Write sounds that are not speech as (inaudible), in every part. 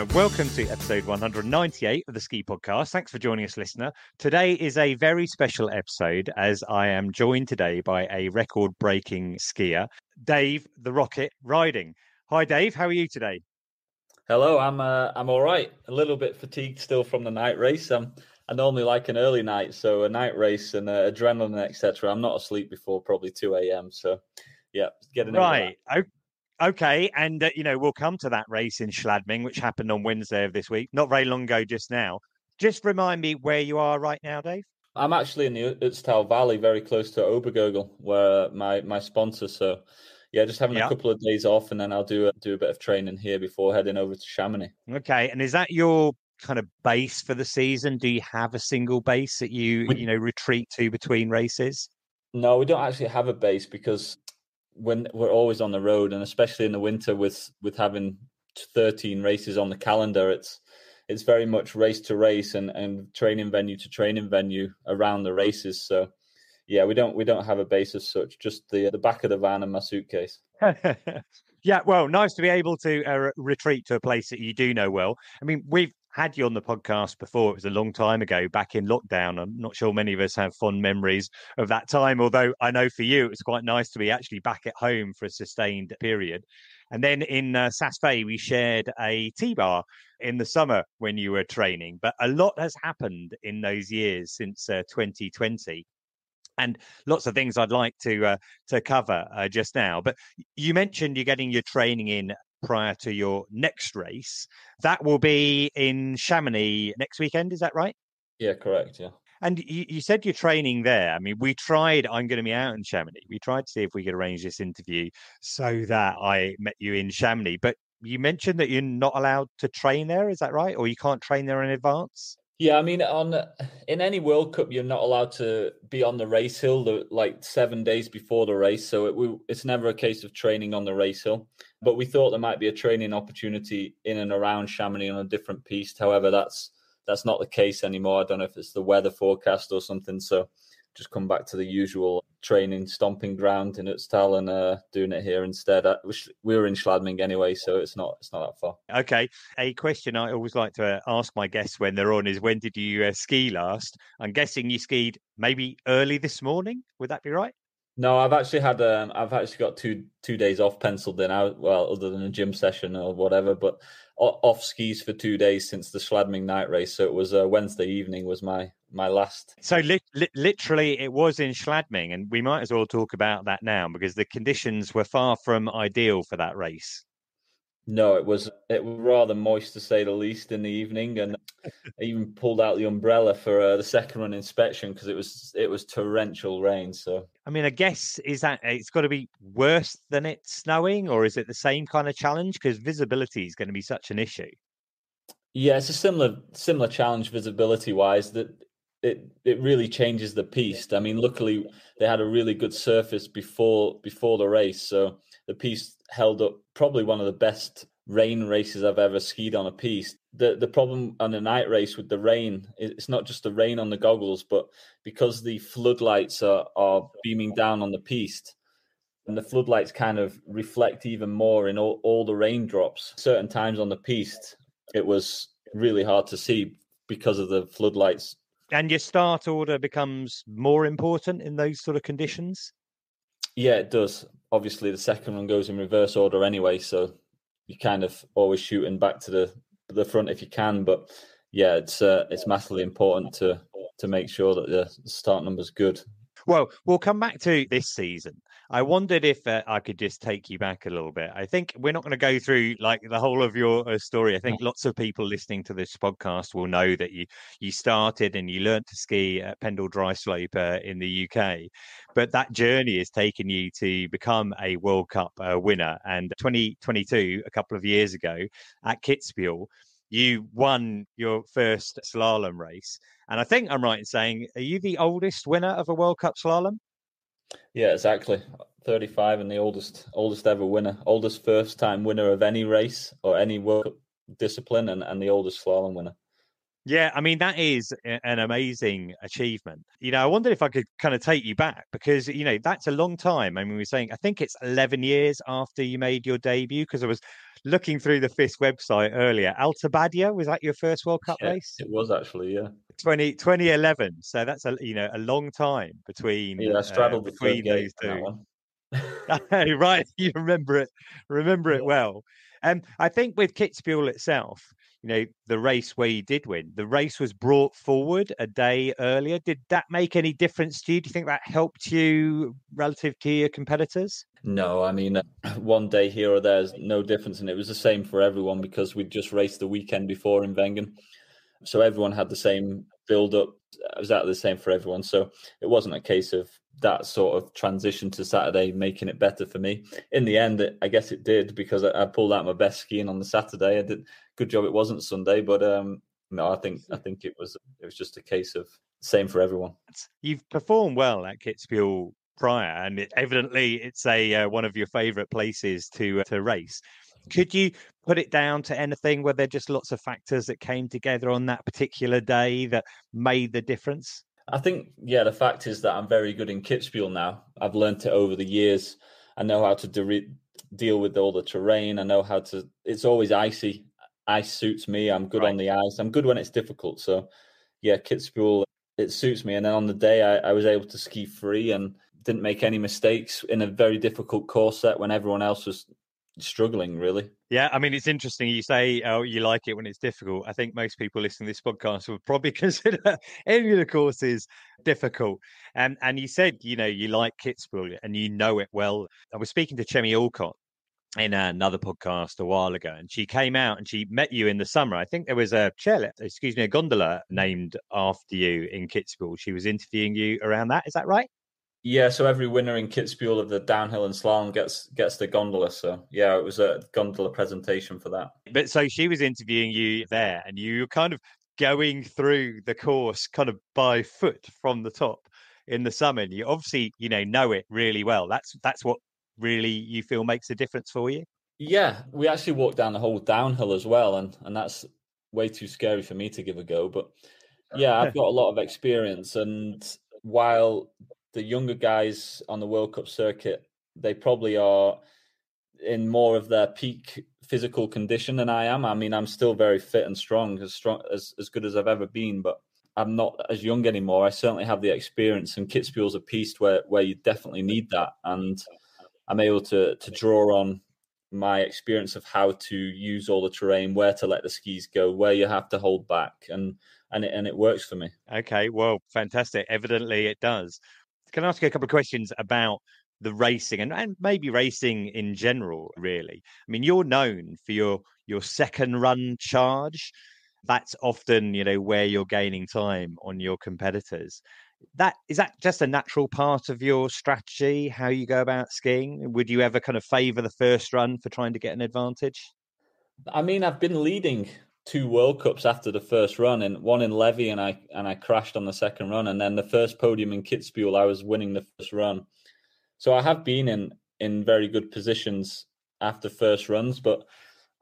and welcome to episode 198 of the Ski Podcast. Thanks for joining us, listener. Today is a very special episode as I am joined today by a record breaking skier, Dave the Rocket Ryding. Hi, Dave. How are you today? Hello, I'm uh, I'm all right. A little bit fatigued still from the night race. Um, I normally like an early night, so a night race and uh, adrenaline, etc. I'm not asleep before probably 2 a.m. So, yeah, getting right. Okay, and uh, you know we'll come to that race in Schladming, which happened on Wednesday of this week, not very long ago. Just now, just remind me where you are right now, Dave. I'm actually in the Ötztal Valley, very close to Obergurgl, where my my sponsor. So yeah, just having a couple of days off, and then I'll do a, do a bit of training here before heading over to Chamonix. Okay, and is that your kind of base for the season? Do you have a single base that you you know retreat to between races? No, we don't actually have a base because when we're always on the road, and especially in the winter with with having 13 races on the calendar, it's it's very much race to race and, and training venue to training venue around the races. So yeah, we don't we don't have a base as such. Just the the back of the van and my suitcase. (laughs) yeah, well, nice to be able to uh, retreat to a place that you do know well. I mean, we've had you on the podcast before. It was a long time ago, back in lockdown. I'm not sure many of us have fond memories of that time. Although I know for you, it was quite nice to be actually back at home for a sustained period. And then in uh, Saas-Fee, we shared a T bar in the summer when you were training. But a lot has happened in those years since uh, 2020 and lots of things I'd like to uh, to cover uh, just now. But you mentioned you're getting your training in prior to your next race. That will be in Chamonix next weekend. Is that right? Yeah, correct. Yeah. And you, you said you're training there. I mean, we tried. I'm going to be out in Chamonix. We tried to see if we could arrange this interview so that I met you in Chamonix. But you mentioned that you're not allowed to train there. Is that right? Or you can't train there in advance? Yeah, I mean, on in any World Cup, you're not allowed to be on the race hill the, like seven days before the race. So it, we, it's never a case of training on the race hill. But we thought there might be a training opportunity in and around Chamonix on a different piste. However, that's that's not the case anymore. I don't know if it's the weather forecast or something. So just come back to the usual training stomping ground in Ötztal and uh, doing it here instead. Uh, we were in Schladming anyway, so it's not it's not that far. Okay, a question I always like to uh, ask my guests when they're on is when did you uh, ski last? I'm guessing you skied maybe early this morning. Would that be right? No, I've actually had um, I've actually got two two days off penciled in. out. well, other than a gym session or whatever, but off skis for two days since the Schladming night race. So it was uh, Wednesday evening was my my last. So li- li- literally, it was in Schladming, and we might as well talk about that now because the conditions were far from ideal for that race. No, it was it was rather moist to say the least in the evening, and I even pulled out the umbrella for uh, the second run inspection because it was it was torrential rain. So I mean, I guess is that it's got to be worse than it snowing, or is it the same kind of challenge? Because visibility is going to be such an issue. Yeah, it's a similar similar challenge visibility wise that it it really changes the piste. I mean, luckily they had a really good surface before before the race, so the piste held up probably one of the best rain races I've ever skied on a piste. The the problem on the night race with the rain, it's not just the rain on the goggles, but because the floodlights are, are beaming down on the piste, and the floodlights kind of reflect even more in all, all the raindrops. Certain times on the piste, it was really hard to see because of the floodlights and your start order becomes more important in those sort of conditions. Yeah, it does. Obviously, the second one goes in reverse order anyway, so you kind of always shooting back to the the front if you can. But yeah, it's uh, it's massively important to to make sure that the start number's good. Well, we'll come back to this season. I wondered if uh, I could just take you back a little bit. I think we're not going to go through like the whole of your uh, story. I think lots of people listening to this podcast will know that you you started and you learned to ski at Pendle Dry Slope uh, in the UK, but that journey has taken you to become a World Cup uh, winner. And 2022, a couple of years ago at Kitzbühel, you won your first slalom race. And I think I'm right in saying, are you the oldest winner of a World Cup slalom? Yeah, exactly. 35 and the oldest oldest ever winner, oldest first time winner of any race or any world discipline, and, and the oldest slalom winner. Yeah, I mean that is an amazing achievement. You know, I wondered if I could kind of take you back because you know that's a long time. I mean, we are saying I think it's eleven years after you made your debut because I was looking through the FIS website earlier. Alta Badia was that your first World Cup yeah, race? It was actually, yeah. 20, 2011. So that's a you know a long time between yeah, I straddled uh, between those two. (laughs) (laughs) right, (laughs) you remember it, remember it well. And um, I think with Kitzbühel itself, you know, the race where you did win, the race was brought forward a day earlier. Did that make any difference to you? Do you think that helped you relative to your competitors? No, I mean, uh, (clears throat) one day here or there is no difference. And it was the same for everyone because we'd just raced the weekend before in Wengen. So everyone had the same build up. It exactly the same for everyone. So it wasn't a case of that sort of transition to Saturday making it better for me. In the end, I guess it did because I, I, pulled out my best skiing on the Saturday. I did good job. It wasn't Sunday, but um, no, I think I think it was it was just a case of same for everyone. You've performed well at Kitzbühel prior, and it, evidently it's a uh, one of your favourite places to uh, to race. Could you put it down to anything? Were there just lots of factors that came together on that particular day that made the difference? I think, yeah, the fact is that I'm very good in Kitzbühel now. I've learned it over the years. I know how to de- deal with all the terrain. I know how to. It's always icy. Ice suits me. I'm good right. on the ice. I'm good when it's difficult. So, yeah, Kitzbühel it suits me. And then on the day, I, I was able to ski free and didn't make any mistakes in a very difficult course set when everyone else was struggling really. Yeah, I mean, it's interesting. You say oh, you like it when it's difficult. I think most people listening to this podcast would probably (laughs) consider any of the courses difficult. And and you said, you know, you like Kitzbühel and you know it well. I was speaking to Chemmy Alcott in another podcast a while ago, and she came out and she met you in the summer. I think there was a chairlift, excuse me, a gondola named after you in Kitzbühel. She was interviewing you around that. Is that right? Yeah, so every winner in Kitzbühel of the downhill and slalom gets gets the gondola. So yeah, it was a gondola presentation for that. But so she was interviewing you there, and you were kind of going through the course kind of by foot from the top in the summit. You obviously, you know, know it really well. That's that's what really you feel makes a difference for you. Yeah, we actually walked down the whole downhill as well, and and that's way too scary for me to give a go. But yeah, I've (laughs) got a lot of experience, and while the younger guys on the World Cup circuit, they probably are in more of their peak physical condition than I am. I mean, I'm still very fit and strong, as strong as as good as I've ever been, but I'm not as young anymore. I certainly have the experience, and Kitzbühel's a piste where where you definitely need that, and I'm able to to draw on my experience of how to use all the terrain, where to let the skis go, where you have to hold back, and and it, and it works for me. Okay, well, fantastic. Evidently, it does. Can I ask you a couple of questions about the racing and, and maybe racing in general, really? I mean, you're known for your your second run charge. That's often, you know, where you're gaining time on your competitors. That is that just a natural part of your strategy, how you go about skiing? Would you ever kind of favour the first run for trying to get an advantage? I mean, I've been leading two World Cups after the first run, and one in Levi, and I and I crashed on the second run, and then the first podium in Kitzbühel, I was winning the first run. So I have been in in very good positions after first runs, but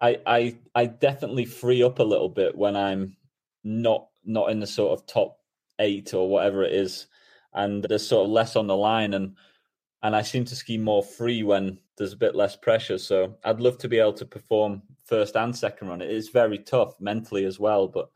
I I I definitely free up a little bit when I'm not not in the sort of top eight or whatever it is, and there's sort of less on the line, and and I seem to ski more free when there's a bit less pressure. So I'd love to be able to perform first and second run. It is very tough mentally as well, but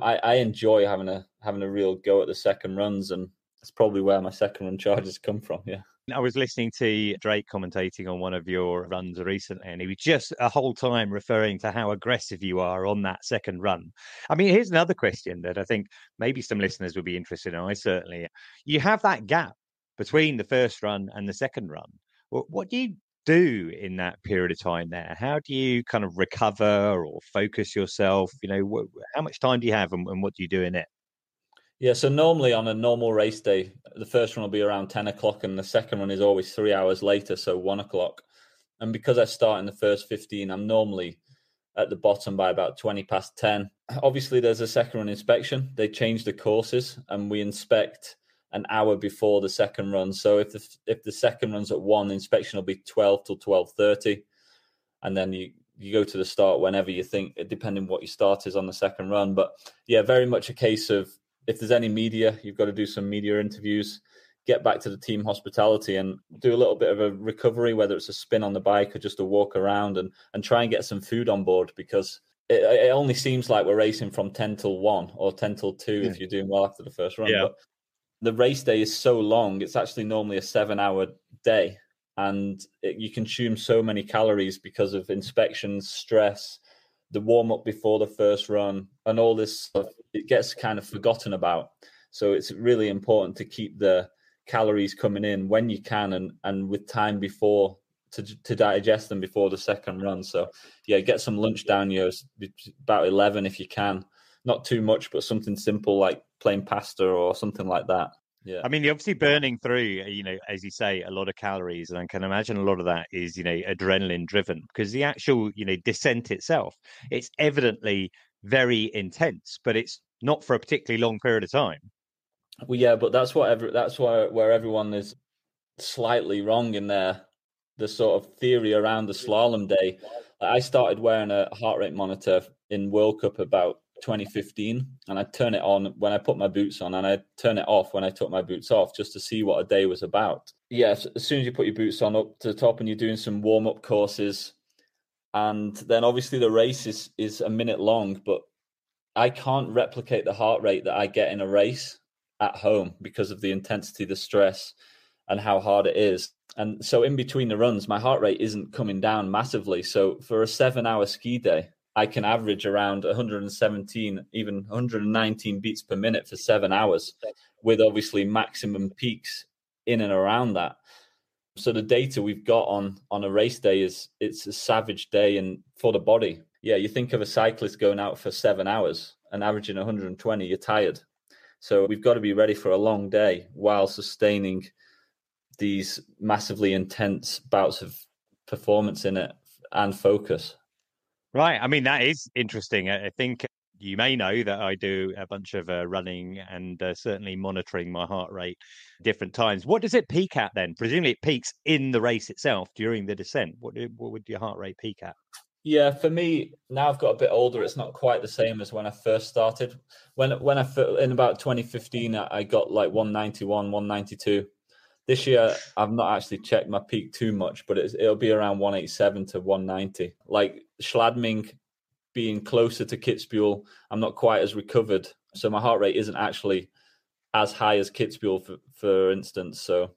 I, I enjoy having a having a real go at the second runs, and that's probably where my second run charges come from. Yeah. I was listening to Drake commentating on one of your runs recently, and he was just a whole time referring to how aggressive you are on that second run. I mean, here's another question that I think maybe some listeners would be interested in. I certainly, you have that gap between the first run and the second run. What do you do in that period of time there? How do you kind of recover or focus yourself? You know, wh- how much time do you have and, and what do you do in it? Yeah, so normally on a normal race day, the first one will be around 10 o'clock and the second one is always three hours later, so one o'clock. And because I start in the first 15, I'm normally at the bottom by about 20 past 10. Obviously, there's a second run inspection. They change the courses and we inspect an hour before the second run. So if the if the second run's at one, inspection will be twelve till twelve thirty, and then you you go to the start whenever you think, depending what your start is on the second run. But yeah, very much a case of if there's any media, you've got to do some media interviews, get back to the team hospitality and do a little bit of a recovery, whether it's a spin on the bike or just a walk around and, and try and get some food on board because it, it only seems like we're racing from 10 till 1 or 10 till 2 yeah. if you're doing well after the first run. Yeah. But the race day is so long, it's actually normally a seven hour day. And it, you consume so many calories because of inspections, stress, the warm up before the first run, and all this stuff, it gets kind of forgotten about. So it's really important to keep the calories coming in when you can and, and with time before to, to digest them before the second run. So yeah, get some lunch down you about 11 if you can. Not too much, but something simple like plain pasta or something like that. Yeah. I mean, you're obviously burning through, uh, you know, as you say, a lot of calories. And I can imagine a lot of that is, you know, adrenaline driven because the actual, you know, descent itself, it's evidently very intense, but it's not for a particularly long period of time. Well, yeah, but that's what every, that's where where everyone is slightly wrong in their the sort of theory around the slalom day. I started wearing a heart rate monitor in World Cup about 2015 and I turn it on when I put my boots on and I turn it off when I took my boots off just to see what a day was about. Yes, as soon as you put your boots on up to the top and you're doing some warm up courses and then obviously the race is is a minute long but I can't replicate the heart rate that I get in a race at home because of the intensity, the stress and how hard it is. And so in between the runs my heart rate isn't coming down massively. So for a 7 hour ski day I can average around 117, even 119 beats per minute for seven hours, with obviously maximum peaks in and around that. So the data we've got on on a race day is it's a savage day and for the body. Yeah, you think of a cyclist going out for seven hours and averaging 120, you're tired. So we've got to be ready for a long day while sustaining these massively intense bouts of performance in it and focus. Right. I mean, that is interesting. I think you may know that I do a bunch of uh, running and uh, certainly monitoring my heart rate different times. What does it peak at then? Presumably it peaks in the race itself during the descent. What, what would your heart rate peak at? Yeah, for me now I've got a bit older. It's not quite the same as when I first started. When when I in about 2015, I got like 191, 192. This year, I've not actually checked my peak too much, but it'll be around 187 to 190. Like Schladming being closer to Kitzbühel, I'm not quite as recovered. So my heart rate isn't actually as high as Kitzbühel, for, for instance. So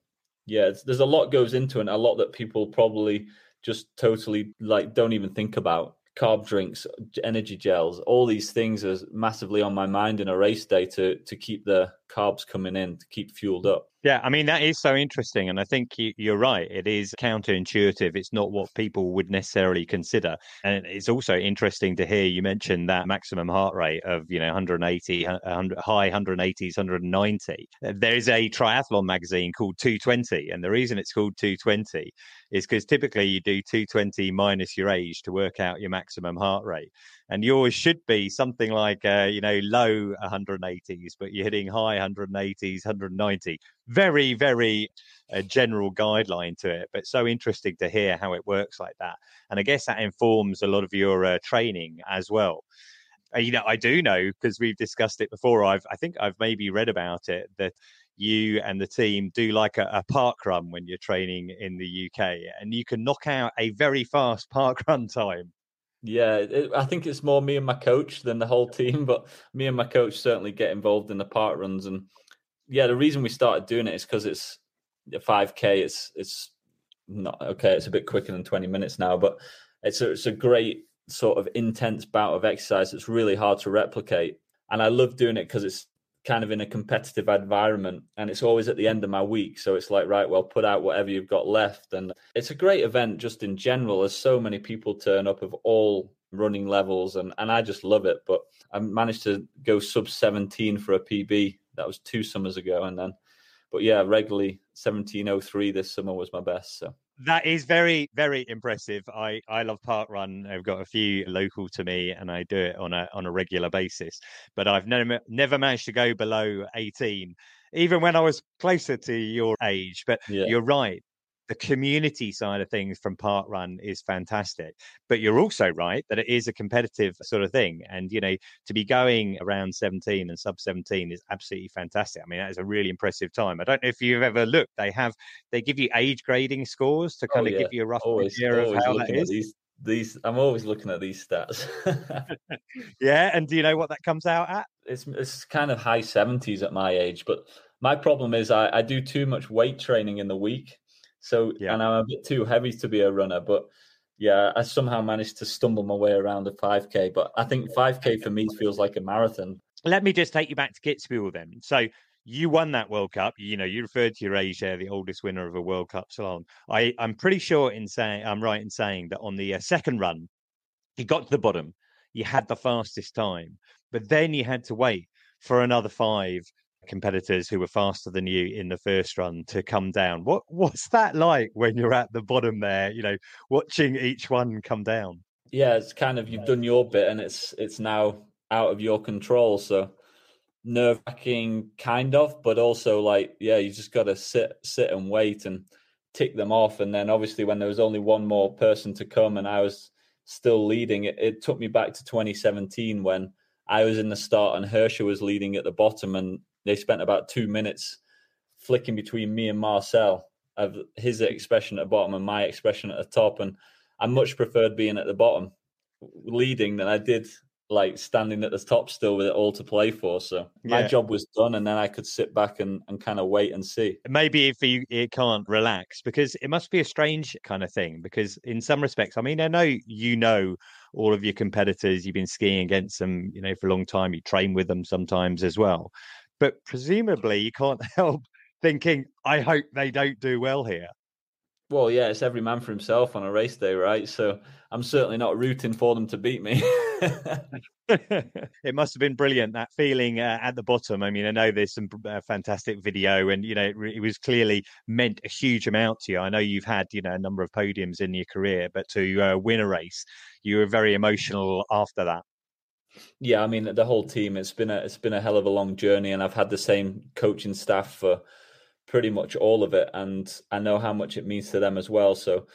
yeah, there's a lot goes into it, and a lot that people probably just totally like don't even think about carb drinks, energy gels, all these things are massively on my mind in a race day to to keep the carbs coming in, to keep fueled up. Yeah, I mean that is so interesting, and I think you, are right. It is counterintuitive. It's not what people would necessarily consider, and it's also interesting to hear you mention that maximum heart rate of you know 180, 100, high 180s, 190. There is a triathlon magazine called 220, and the reason it's called 220 is because typically you do 220 minus your age to work out your maximum heart rate and yours should be something like uh, you know low 180s but you're hitting high 180s 190 very very uh, general guideline to it but so interesting to hear how it works like that and i guess that informs a lot of your uh, training as well uh, you know i do know because we've discussed it before i've i think i've maybe read about it that you and the team do like a, a, park run when you're training in the UK, and you can knock out a very fast (laughs) park run time yeah, it, I think it's more me and my coach than the whole team, (laughs) but me and my coach certainly get involved in the park runs. And yeah, the reason we started doing it is because it's a 5K. It's it's not okay. It's a bit quicker than 20 minutes now, but it's a, it's a great sort of intense bout of exercise. It's really hard to replicate, and I love doing it because it's kind of in a competitive environment and it's always at the end of my week so it's like right well put out whatever you've got left and it's a great event just in general as so many people turn up of all running levels and and I just love it but I managed to go sub 17 for a PB that was two summers ago and then but yeah regularly 1703 this summer was my best so. That is very very impressive. I i love park run. I've got a few local to me and i do it on a on a regular basis but i've never never managed to go below 18 even when i was closer to your age but yeah. you're right the community side of things from parkrun is fantastic. But you're also right that it is a competitive sort of thing. And, you know, to be going around 17 and sub 17 is absolutely fantastic. I mean, that is a really impressive time. I don't know if you've ever looked, they have, they give you age grading scores to kind oh, of yeah. give you a rough always, idea of how that is. These, these, I'm always looking at these stats. (laughs) (laughs) yeah. And do you know what that comes out at? It's, it's kind of high 70s at my age. But my problem is I, I do too much weight training in the week. So, yeah. and I'm a bit too heavy to be a runner, but yeah, I somehow managed to stumble my way around the 5K. But I think 5K for me feels like a marathon. Let me just take you back to Kitzbühel then. So you won that World Cup. You know, you referred to your age there, the oldest winner of a World Cup slalom. I, I'm pretty sure in saying I'm right in saying that on the uh, second run, you got to the bottom, you had the fastest time, but then you had to wait for another five competitors who were faster than you in the first run to come down. What what's that like when you're at the bottom there, you know, watching each one come down? Yeah, it's kind of you've done your bit and it's it's now out of your control. So nerve wracking kind of, but also like, yeah, you just gotta sit sit and wait and tick them off. And then obviously when there was only one more person to come and I was still leading, it, it took me back to 2017 when I was in the start and Hirscher was leading at the bottom and they spent about two minutes flicking between me and Marcel of his expression at the bottom and my expression at the top. And I much preferred being at the bottom leading than I did like standing at the top still with it all to play for. So my job was done, and then I could sit back and, and kind of wait and see. Maybe if you, you can't relax, because it must be a strange kind of thing. Because in some respects, I mean, I know you know all of your competitors, you've been skiing against them, you know, for a long time. You train with them sometimes as well but presumably you can't (laughs) help thinking, I hope they don't do well here. Well, yeah, it's every man for himself on a race day, right? So I'm certainly not rooting for them to beat me. (laughs) (laughs) it must have been brilliant that feeling uh, at the bottom. I mean, I know there's some uh, fantastic video, and you know, it, it, was clearly meant a huge amount to you. I know you've had you know a number of podiums in your career, but to uh, win a race, you were very emotional after that. Yeah, I mean the whole team. It's been a it's been a hell of a long journey, and I've had the same coaching staff for pretty much all of it, and I know how much it means to them as well. So,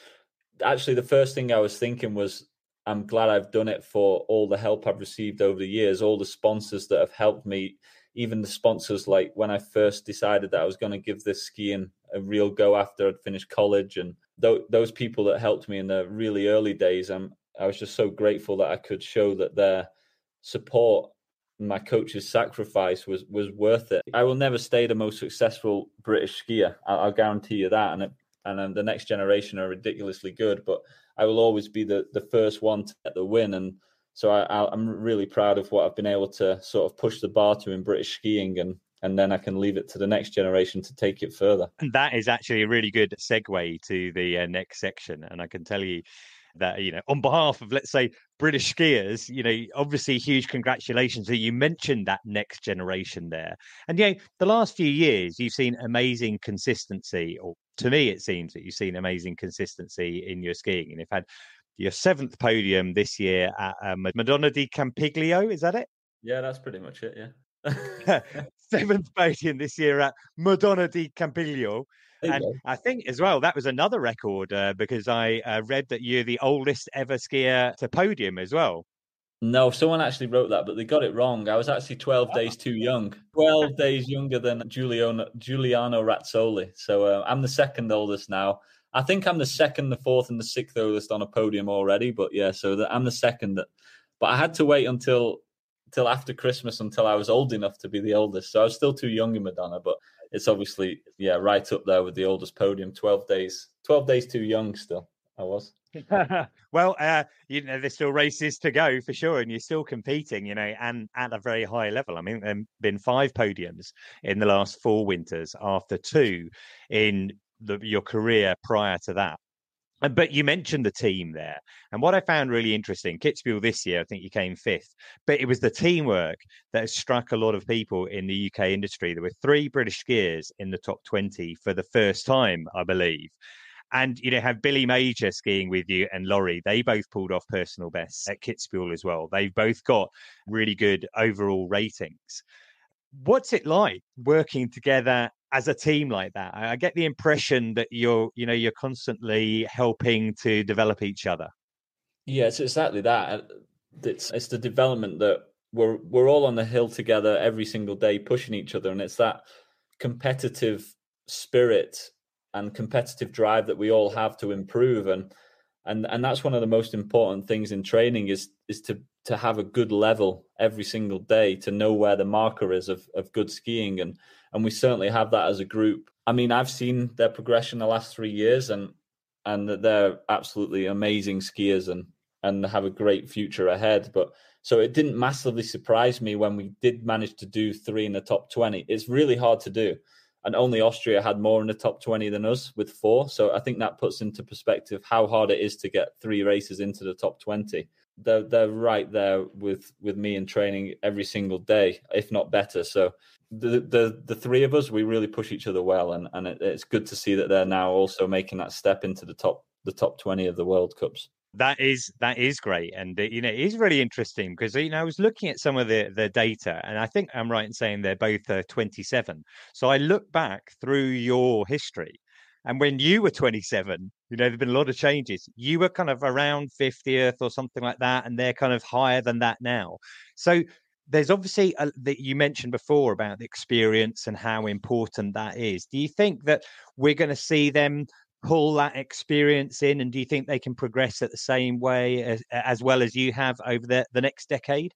actually, the first thing I was thinking was, I'm glad I've done it for all the help I've received over the years, all the sponsors that have helped me, even the sponsors like when I first decided that I was going to give this skiing a real go after I'd finished college, and th- those people that helped me in the really early days. I'm I was just so grateful that I could show that they're support my coach's sacrifice was was worth it. I will never stay the most successful British skier. I'll, I'll guarantee you that. And it, and um, the next generation are ridiculously good, but I will always be the the first one to get the win. And so I, I'm really proud of what I've been able to sort of push the bar to in British skiing, and and then I can leave it to the next generation to take it further. And that is actually a really good segue to the uh, next section. And I can tell you that you know on behalf of let's say british skiers you know obviously huge congratulations that you mentioned that next generation there and you know, the last few years you've seen amazing consistency or to me it seems that you've seen amazing consistency in your skiing and you've had your seventh podium this year at um, madonna di campiglio is that it yeah that's pretty much it yeah (laughs) (laughs) seventh podium this year at madonna di campiglio and I think as well that was another record uh, because I uh, read that you're the oldest ever skier to podium as well. No, someone actually wrote that, but they got it wrong. I was actually 12 days too young. 12 days younger than Giuliano, Giuliano Razzoli. So uh, I'm the second oldest now. I think I'm the second, the fourth, and the sixth oldest on a podium already. But yeah, so the, I'm the second. That, but I had to wait until until after Christmas until I was old enough to be the oldest. So I was still too young in Madonna, but it's obviously yeah right up there with the oldest podium. Twelve days, twelve days too young still. I was. (laughs) well, uh, you know, there's still races to go for sure, and you're still competing, you know, and at a very high level. I mean, there have been five podiums in the last four winters after two in the, your career prior to that. But you mentioned the team there. And what I found really interesting, Kitzbühel this year, I think you came fifth, but it was the teamwork that struck a lot of people in the UK industry. There were three British skiers in the top 20 for the first time, I believe. And you know, have Billy Major skiing with you and Laurie. They both pulled off personal bests at Kitzbühel as well. They've both got really good overall ratings. What's it like working together as a team like that? I get the impression that you're, you know, you're constantly helping to develop each other. Yeah, it's exactly that. It's it's the development that we're we're all on the hill together every single day, pushing each other, and it's that competitive spirit and competitive drive that we all have to improve and and and that's one of the most important things in training is is to to have a good level every single day to know where the marker is of of good skiing and and we certainly have that as a group i mean i've seen their progression the last 3 years and and they're absolutely amazing skiers and and have a great future ahead but so it didn't massively surprise me when we did manage to do 3 in the top 20 it's really hard to do and only Austria had more in the top 20 than us with four. So I think that puts into perspective how hard it is to get three races into the top 20. They're, they're right there with, with me in training every single day, if not better. So the, the, the three of us, we really push each other well. And, and it, it's good to see that they're now also making that step into the top, the top 20 of the World Cups. That is that is great and you know it is really interesting because you know i was looking at some of the the data and i think i'm right in saying they're both uh, 27 so i look back through your history and when you were 27 you know there've been a lot of changes. You were kind of around 50th or something like that and they're kind of higher than that now. So there's obviously that you mentioned before about the experience and how important that is. Do you think that we're going to see them pull that experience in and do you think they can progress at the same way as, as well as you have over the, the next decade?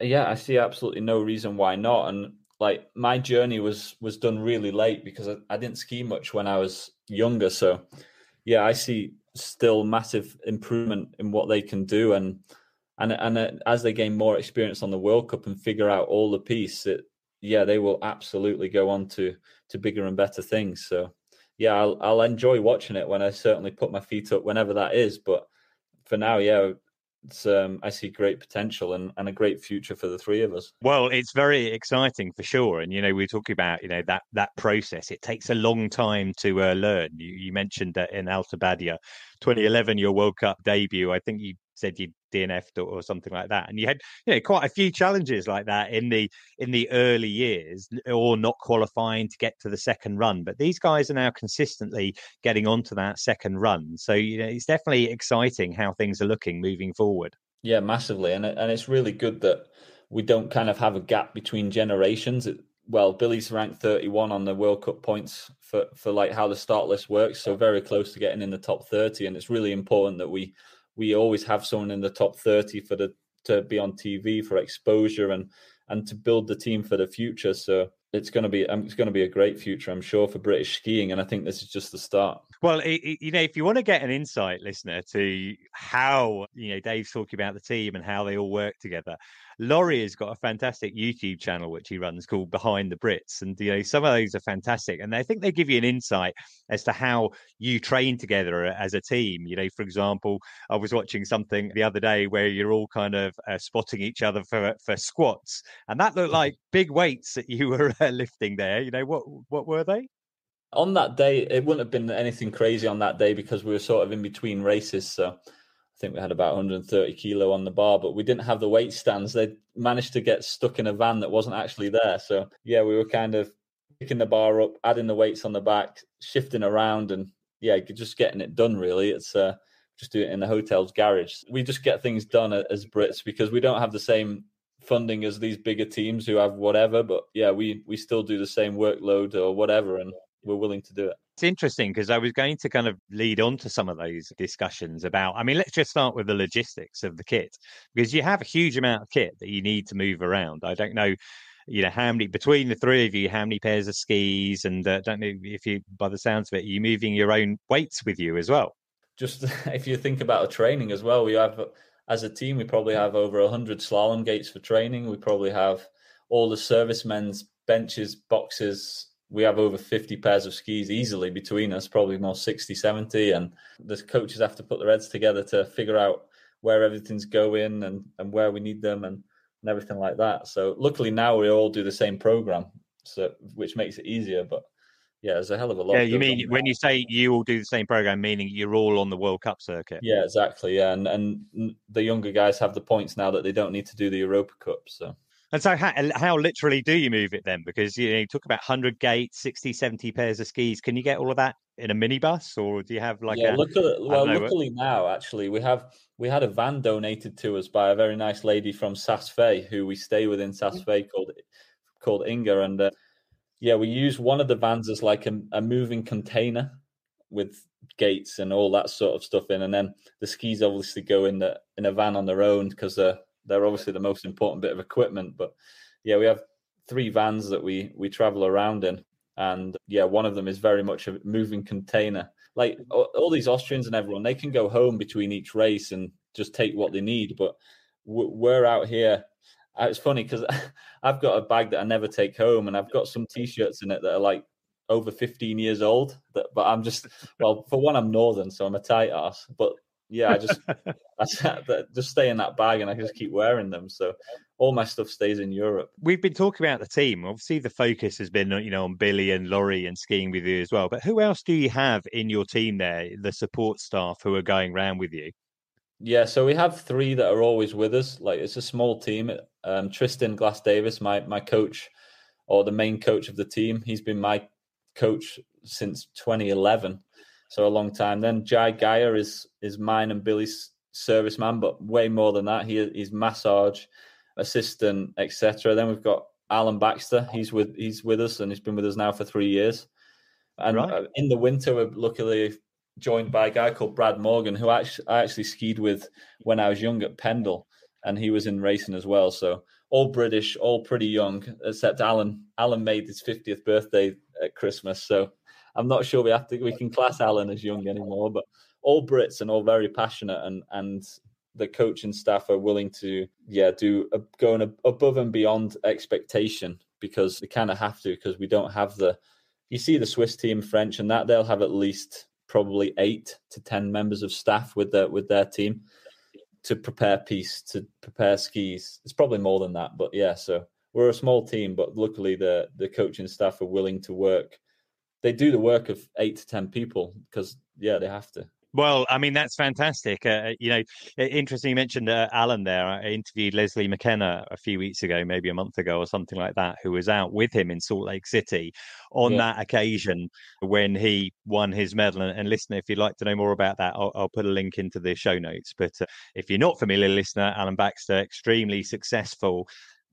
Yeah i see absolutely no reason why not and like my journey was was done really late because I, I didn't ski much when i was younger so yeah i see still massive improvement in what they can do and and and uh, as they gain more experience on the world cup and figure out all the piste it yeah they will absolutely go on to to bigger and better things so yeah, I'll, I'll enjoy watching it when I certainly put my feet up whenever that is. But for now, yeah, um, I see great potential and, and a great future for the three of us. Well, it's very exciting for sure, and you know we're talking about you know that that process. It takes a long time to uh, learn. You, you mentioned that in Alta Badia, 2011, your World Cup debut. I think you said you DNF'd or, or, something like that. And you had you know quite a few challenges like that in the in the early years, or not qualifying to get to the second run. But these guys are now consistently getting onto that second run. So you know it's definitely exciting how things are looking moving forward. Yeah, massively, and and it's really good that we don't kind of have a gap between generations. It, well, Billy's ranked 31 on the World Cup points for for like how the start list works, so very close to getting in the top 30, and it's really important that we we always have someone in the top 30 for the to be on TV for exposure and and to build the team for the future. So it's going to be um, it's going to be a great future, I'm sure, for British skiing. And I think this is just the start. Well, it, you know, if you want to get an insight, listener, to how you know Dave's talking about the team and how they all work together, Laurie has got a fantastic YouTube channel which he runs called Behind the Brits, and you know some of those are fantastic, and I think they give you an insight as to how you train together as a team. You know, for example, I was watching something the other day where you're all kind of uh, spotting each other for for squats, and that looked mm-hmm. like big weights that you were uh, (laughs) lifting there. You know, what what were they? On that day, it wouldn't have been anything crazy on that day because we were sort of in between races, so I think we had about 130 kilo on the bar, but we didn't have the weight stands. They managed to get stuck in a van that wasn't actually there. So yeah, we were kind of picking the bar up, adding the weights on the back, shifting around, and yeah, just getting it done. Really, it's uh, just do it in the hotel's garage. We just get things done as Brits because we don't have the same funding as these bigger teams who have whatever. But yeah, we we still do the same workload or whatever, and we're willing to do it. It's interesting because I was going to kind of lead on to some of those discussions about. I mean, let's just start with the logistics of the kit because you have a huge amount of kit that you need to move around. I don't know you know how many between the three of you how many pairs of skis and uh, don't know if you by the sounds of it you moving your own weights with you as well just (laughs) if you think about the training as well we have as a team we probably have over 100 slalom gates for training we probably have all the servicemen's benches boxes we have over 50 pairs of skis easily between us, probably more 60, 70. And the coaches have to put their heads together to figure out where everything's going and, and where we need them and, and everything like that. So luckily now we all do the same program, so which makes it easier. But yeah, there's a hell of a lot. Yeah, you mean when you say you all do the same program, meaning you're all on the World Cup circuit? Yeah, exactly. Yeah, and and the younger guys have the points now that they don't need to do the Europa Cup. So And so, how, how literally do you move it then? Because you, know, you talk about 100 gates, 60, 70 pairs of skis. Can you get all of that in a minibus, or do you have like yeah, a? Luckily, well, know, luckily now, actually, we have we had a van donated to us by a very nice lady from Saas-Fee, who we stay with in Saas-Fee called called Inga, and uh, yeah, we use one of the vans as like a, a moving container with gates and all that sort of stuff in, and then the skis obviously go in the in a van on their own because they're they're obviously the most important bit of equipment. But yeah, we have three vans that we we travel around in, and yeah, one of them is very much a moving container. Like mm. all, all these Austrians and everyone, they can go home between each race and just take what they need, but we're out here. Uh, it's funny because (laughs) I've got a bag that I never take home, and I've got some t-shirts in it that are like over 15 years old. That, but I'm just (laughs) well, for one, I'm northern, so I'm a tight ass. But yeah, I just (laughs) I just stay in that bag, and I just keep wearing them. So all my stuff stays in Europe. We've been talking about the team. Obviously, the focus has been you know on Billy and Laurie and skiing with you as well. But who else do you have in your team there? The support staff who are going around with you. Yeah, so we have three that are always with us. Like it's a small team. Um, Tristan Glasse-Davies, my my coach, or the main coach of the team, he's been my coach since 2011, so a long time. Then Jai Geyer is is mine and Billy's serviceman, but way more than that. He he's massage assistant, etc. Then we've got Alain Baxter. He's with he's with us and he's been with us now for three years. And right. Uh, in the winter, we're luckily joined by a guy called Brad Morgan, who I actually, I actually skied with when I was young at Pendle, and he was in racing as well. So all British, all pretty young, except Alain. Alain made his 50th birthday at Christmas, so I'm not sure we have to we can class Alain as young anymore. But all Brits and all very passionate, and and the coaching staff are willing to yeah do a, going above and beyond expectation because they kind of have to because we don't have the you see the Swiss team French and that they'll have at least probably eight to ten members of staff with their with their team to prepare piste to prepare skis. It's probably more than that, but yeah. So we're a small team, but luckily the the coaching staff are willing to work. They do the work of eight to ten people because yeah, they have to. Well, I mean that's fantastic. Uh, you know, interesting. You mentioned uh, Alain there. I interviewed Lesley McKenna a few weeks ago, maybe a month ago or something like that, who was out with him in Salt Lake City on yeah. that occasion when he won his medal. And, and listener, if you'd like to know more about that, I'll, I'll put a link into the show notes. But uh, if you're not familiar, listener, Alain Baxter, extremely successful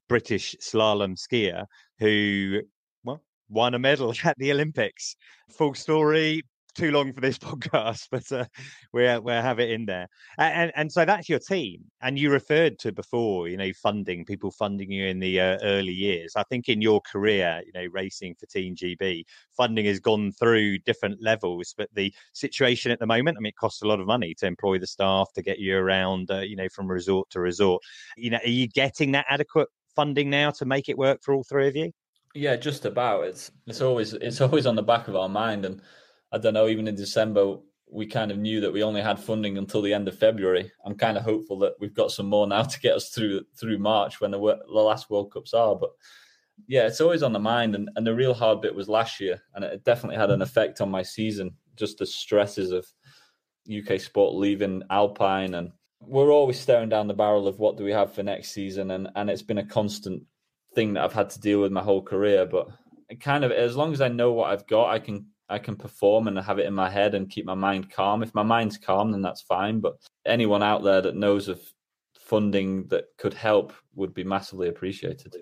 British slalom skier who well won a medal (laughs) at the Olympics. Full story, too long for this (laughs) podcast, but uh, we'll we'll have it in there. And and so that's your team. And you referred to before, you know, funding people funding you in the uh, early years. I think in your career, you know, racing for Team GB, funding has gone through different levels. But the situation at the moment, I mean, it costs a lot of money to employ the staff to get you around, uh, you know, from resort to resort. You know, are you getting that adequate funding now to make it work for all three of you? Yeah, just about. It's it's always it's always on the back of our mind and I don't know, even in December, we kind of knew that we only had funding until the end of February. I'm kind of hopeful that we've got some more now to get us through through March when the, the last World Cups are. But yeah, it's always on the mind. And, and the real hard bit was last year, and it definitely had an effect on my season. Just the stresses of UK sport leaving Alpine, and we're always staring down the barrel of what do we have for next season, and and it's been a constant thing that I've had to deal with my whole career. But kind of as long as I know what I've got, I can I can perform and have it in my head and keep my mind calm. If my mind's calm, then that's fine. But anyone out there that knows of funding that could help would be massively appreciated.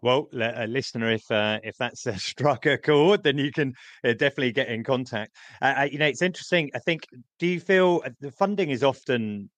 Well, a listener, if uh, if that's a (laughs) struck a chord, then you can uh, definitely get in contact. Uh, you know, it's interesting. I think. Do you feel uh, the funding is often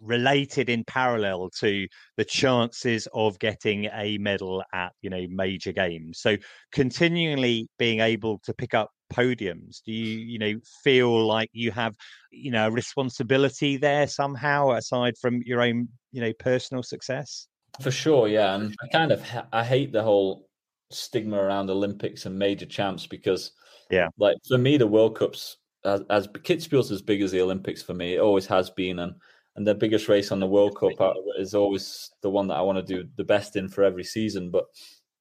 related in parallel to the chances of getting a medal at you know major games. So continually being able to pick up podiums do you you know feel like you have you know a responsibility there somehow aside from your own you know personal success? For sure yeah and i kind of i hate the whole stigma around olympics and major champs because yeah. like for me the world cups as, as Kitzbühel's as big as the olympics for me it always has been and and the biggest race on the World Cup uh, is always the one that I want to do the best in for every season. But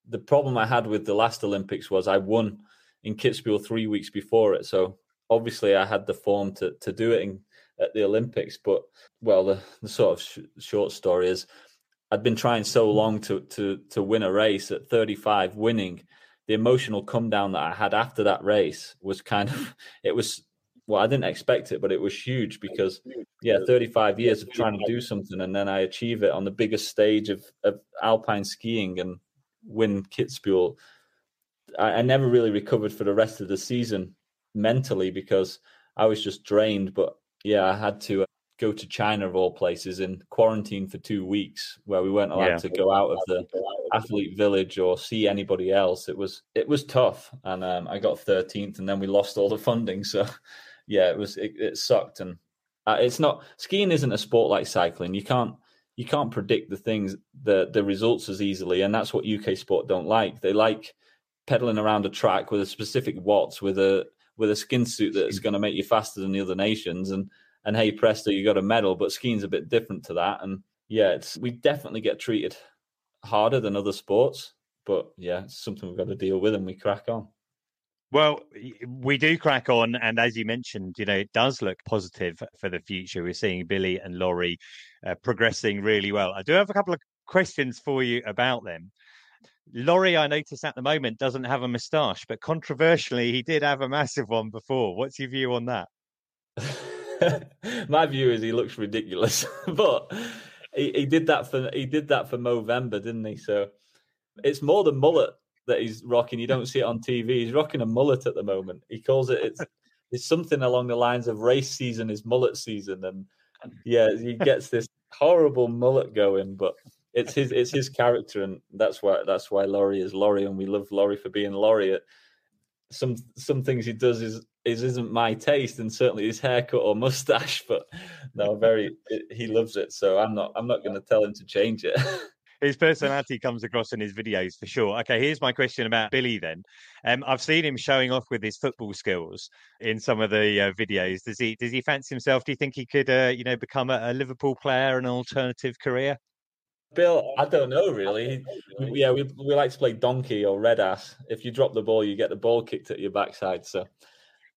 the problem I had with the last Olympics was I won in Kitzbühel three weeks before it, so obviously I had the form to to do it in, at the Olympics. But well, the, the sort of sh- short story is. I'd been trying so mm. long to to to win a race at 35, winning. The emotional come down that I had after that race was kind of (laughs) it was well, I didn't expect it, but it was huge because yeah, 35 years of trying to do something and then I achieve it on the biggest stage of, of alpine skiing and win Kitzbühel. I, I never really recovered for the rest of the season mentally because I was just drained. But yeah, I had to go to China of all places in quarantine for two weeks, where we weren't allowed yeah. to go out of the athlete village or see anybody else. It was it was tough, and um, I got thirteenth, and then we lost all the funding. So (laughs) yeah, it was it, it sucked, and uh, it's not skiing isn't a sport like cycling. You can't you can't predict the things the the results as easily, and that's what UK sport don't like. They like pedaling around a track with a specific watts with a with a skin suit that's going to make you faster than the other nations and and hey presto you got a medal but skiing's a bit different to that and yeah it's we definitely get treated harder than other sports but yeah it's something we've got to deal with and we crack on well, we do crack on, and as you mentioned, you know it does look positive for the future. We're seeing Billy and Laurie uh, progressing really well. I do have a couple of questions for you about them. Laurie, I notice at the moment doesn't have a moustache, but controversially, he did have a massive one before. What's your view on that? (laughs) My view is he looks ridiculous, (laughs) but he, he did that for he did that for Movember, didn't he? So it's more the mullet that he's rocking. You don't see it on TV. He's rocking a mullet at the moment. He calls it it's (laughs) it's something along the lines of race season is mullet season, and yeah, he gets this horrible mullet going, but it's his it's his character, and that's why that's why Laurie is Laurie, and we love Laurie for being Laurie. Some some things he does is is isn't my taste, and certainly his haircut or mustache. But no, very he loves it, so I'm not I'm not going to tell him to change it. (laughs) his personality comes across in his videos for sure. Okay, here's my question about Billy then. Um, I've seen him showing off with his football skills in some of the uh, videos. Does he does he fancy himself? Do you think he could, uh, you know, become a, a Liverpool player, an alternative career? Bill, I don't know really. Yeah, we we like to play donkey or red ass. If you drop the ball, you get the ball kicked at your backside. So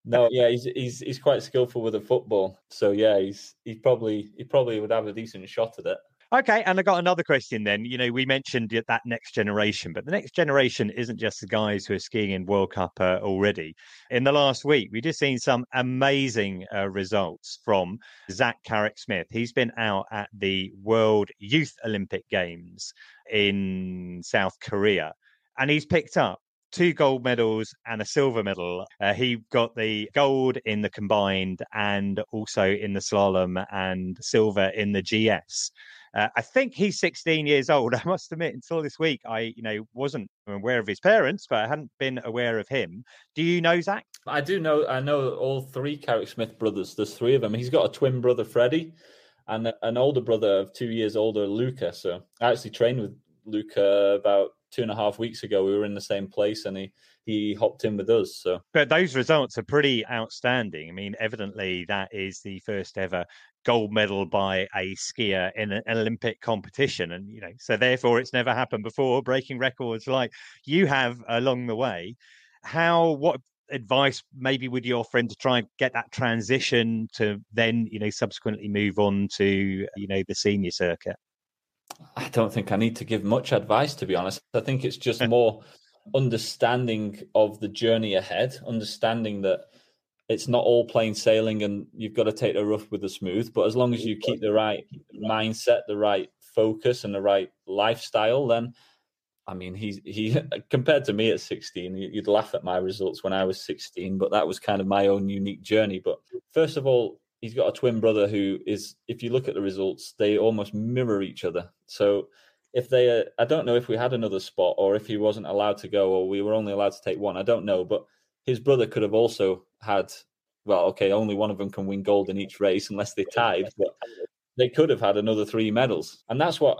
no, yeah, he's he's he's quite skillful with the football. So yeah, he's he probably he probably would have a decent shot at it. Okay, and I got another question then. You know, we mentioned that next generation, but the next generation isn't just the guys who are skiing in World Cup uh, already. In the last week, we just seen some amazing uh, results from Zak Carrick Smith. He's been out at the World Youth Olympic Games in South Korea, and he's picked up two gold medals and a silver medal. Uh, he got the gold in the combined and also in the slalom and silver in the GS. Uh, I think he's 16 years old. (laughs) I must admit, until this week, I you know wasn't aware of his parents, but I hadn't been aware of him. Do you know Zak? I do know. I know all three Carrick Smith brothers. There's three of them. He's got a twin brother, Freddie, and an older brother of two years older, Luca. So I actually trained with Luca about two and a half weeks ago. We were in the same place, and he he hopped in with us. So, but those results are pretty outstanding. I mean, evidently that is the first ever gold medal by a skier in an Olympic competition, and you know, so therefore it's never happened before, breaking records like you have along the way. How what advice maybe would you offer him to try and get that transition to then you know subsequently move on to you know the senior circuit? I don't think I need to give much advice, to be honest. I think it's just (laughs) more understanding of the journey ahead, understanding that it's not all plain sailing and you've got to take the rough with the smooth. But as long as you keep the right mindset, the right focus, and the right lifestyle, then I mean, he's he (laughs) compared to me at 16, you'd laugh at my results when I was 16, but that was kind of my own unique journey. But first of all, he's got a twin brother who is, if you look at the results, they almost mirror each other. So if they, uh, I don't know if we had another spot or if he wasn't allowed to go or we were only allowed to take one. I don't know, but his brother could have also had. Well, okay, only one of them can win gold in each race unless they tied, but they could have had another three medals, and that's what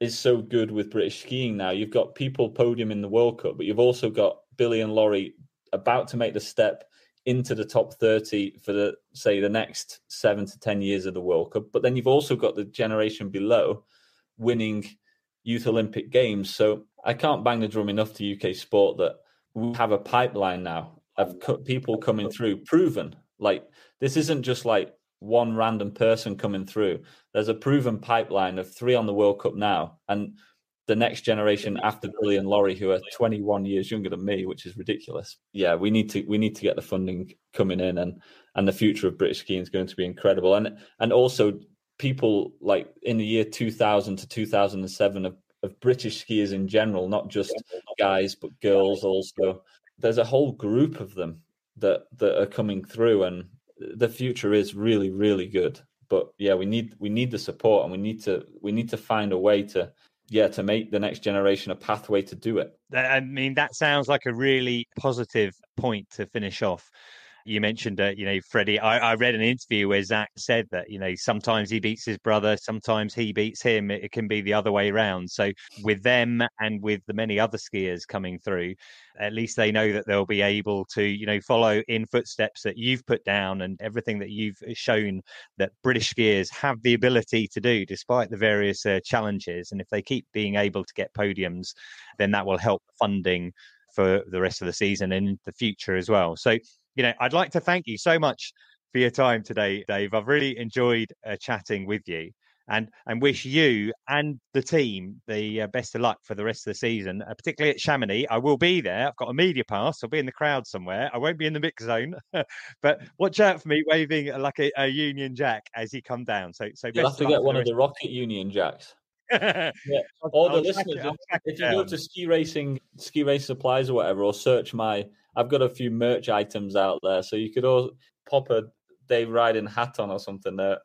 is so good with British skiing now. You've got people podium in the World Cup, but you've also got Billy and Laurie about to make the step into the top 30 for the say the next seven to ten years of the World Cup. But then you've also got the generation below winning youth Olympic games. So I can't bang the drum enough to UK sport that we have a pipeline now of people coming through proven. Like this isn't just like one random person coming through. There's a proven pipeline of three on the World Cup now, and the next generation after Billy and Laurie, who are 21 years younger than me, which is ridiculous. Yeah, we need to we need to get the funding coming in, and and the future of British skiing is going to be incredible. And and also people like in the year 2000 to 2007 of, of British skiers in general, not just guys but girls also. There's a whole group of them that that are coming through, and the future is really really good. But yeah, we need we need the support, and we need to we need to find a way to yeah to make the next generation a pathway to do it. I mean, that sounds like a really positive point to finish off you mentioned, uh, you know, Freddie. I, I, read an interview where Zak said that, you know, sometimes he beats his brother, sometimes he beats him. It, it, can be the other way around. So with them and with the many other skiers coming through, at least they know that they'll be able to, you know, follow in footsteps that you've put down and everything that you've shown that British skiers have the ability to do despite the various uh, challenges. And if they keep being able to get podiums, then that will help funding for the rest of the season and the future as well. So you know, I'd like to thank you so much for your time today, Dave. I've really enjoyed uh, chatting with you and and wish you and the team the uh, best of luck for the rest of the season, uh, particularly at Chamonix. I will be there. I've got a media pass. I'll be in the crowd somewhere. I won't be in the mix zone, (laughs) but watch out for me waving like a, a, Union Jack as he come down. So so you'll have to get one of the Rocket Union Jacks. (laughs) yeah. All the I'll listeners, it, if you go to ski racing, ski race supplies or whatever, or search my I've got a few merch items out there, so you could all pop a Dave Ryding hat on or something there.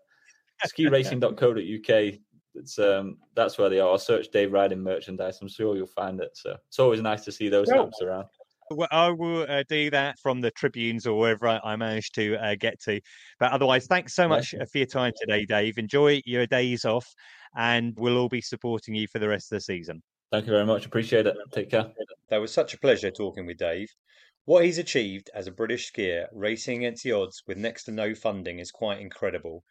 skiracing.co.uk. It's um that's where they are. I'll search Dave Ryding merchandise. I'm sure you'll find it. So it's always nice to see those well, around. Well, I will uh, do that from the tribunes or wherever I, I manage to uh, get to. But otherwise, thanks so much yeah. for your time today, Dave. Enjoy your days off, and we'll all be supporting you for the rest of the season. Thank you very much. Appreciate it. Take care. That was such a pleasure talking with Dave. What he's achieved as a British skier, racing against the odds with next to no funding, is quite incredible.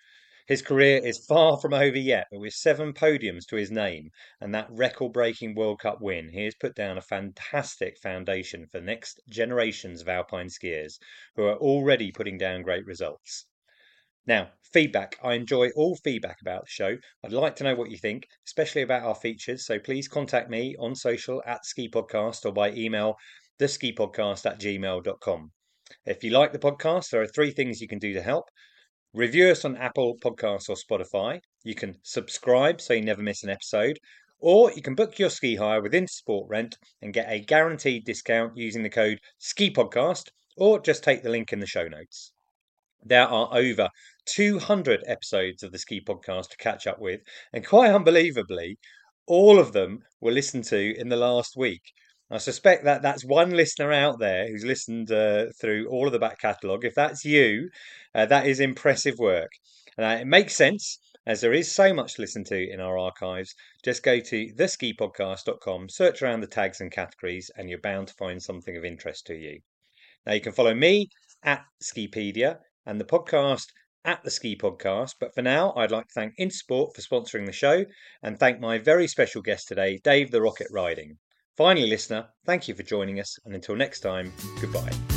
His career is far from over yet, but with seven podiums to his name and that record breaking World Cup win, he has put down a fantastic foundation for next generations of alpine skiers who are already putting down great results. Now, feedback. I enjoy all feedback about the show. I'd like to know what you think, especially about our features. So please contact me on social at Ski Podcast or by email theskipodcast at gmail.com. If you like the podcast, there are three things you can do to help. Review us on Apple Podcasts or Spotify. You can subscribe so you never miss an episode. Or you can book your ski hire with Intersport Rent and get a guaranteed discount using the code SKIPODCAST or just take the link in the show notes. There are over 200 episodes of the Ski Podcast to catch up with, and quite unbelievably, all of them were listened to in the last week. I suspect that that's one listener out there who's listened uh, through all of the back catalogue. If that's you, uh, that is impressive work. Uh, it makes sense as there is so much to listen to in our archives. Just go to theskipodcast.com, search around the tags and categories, and you're bound to find something of interest to you. Now, you can follow me at Skipedia and the podcast at the Ski Podcast. But for now, I'd like to thank Intersport for sponsoring the show and thank my very special guest today, Dave the Rocket Ryding. Finally, listener, thank you for joining us, and until next time, goodbye.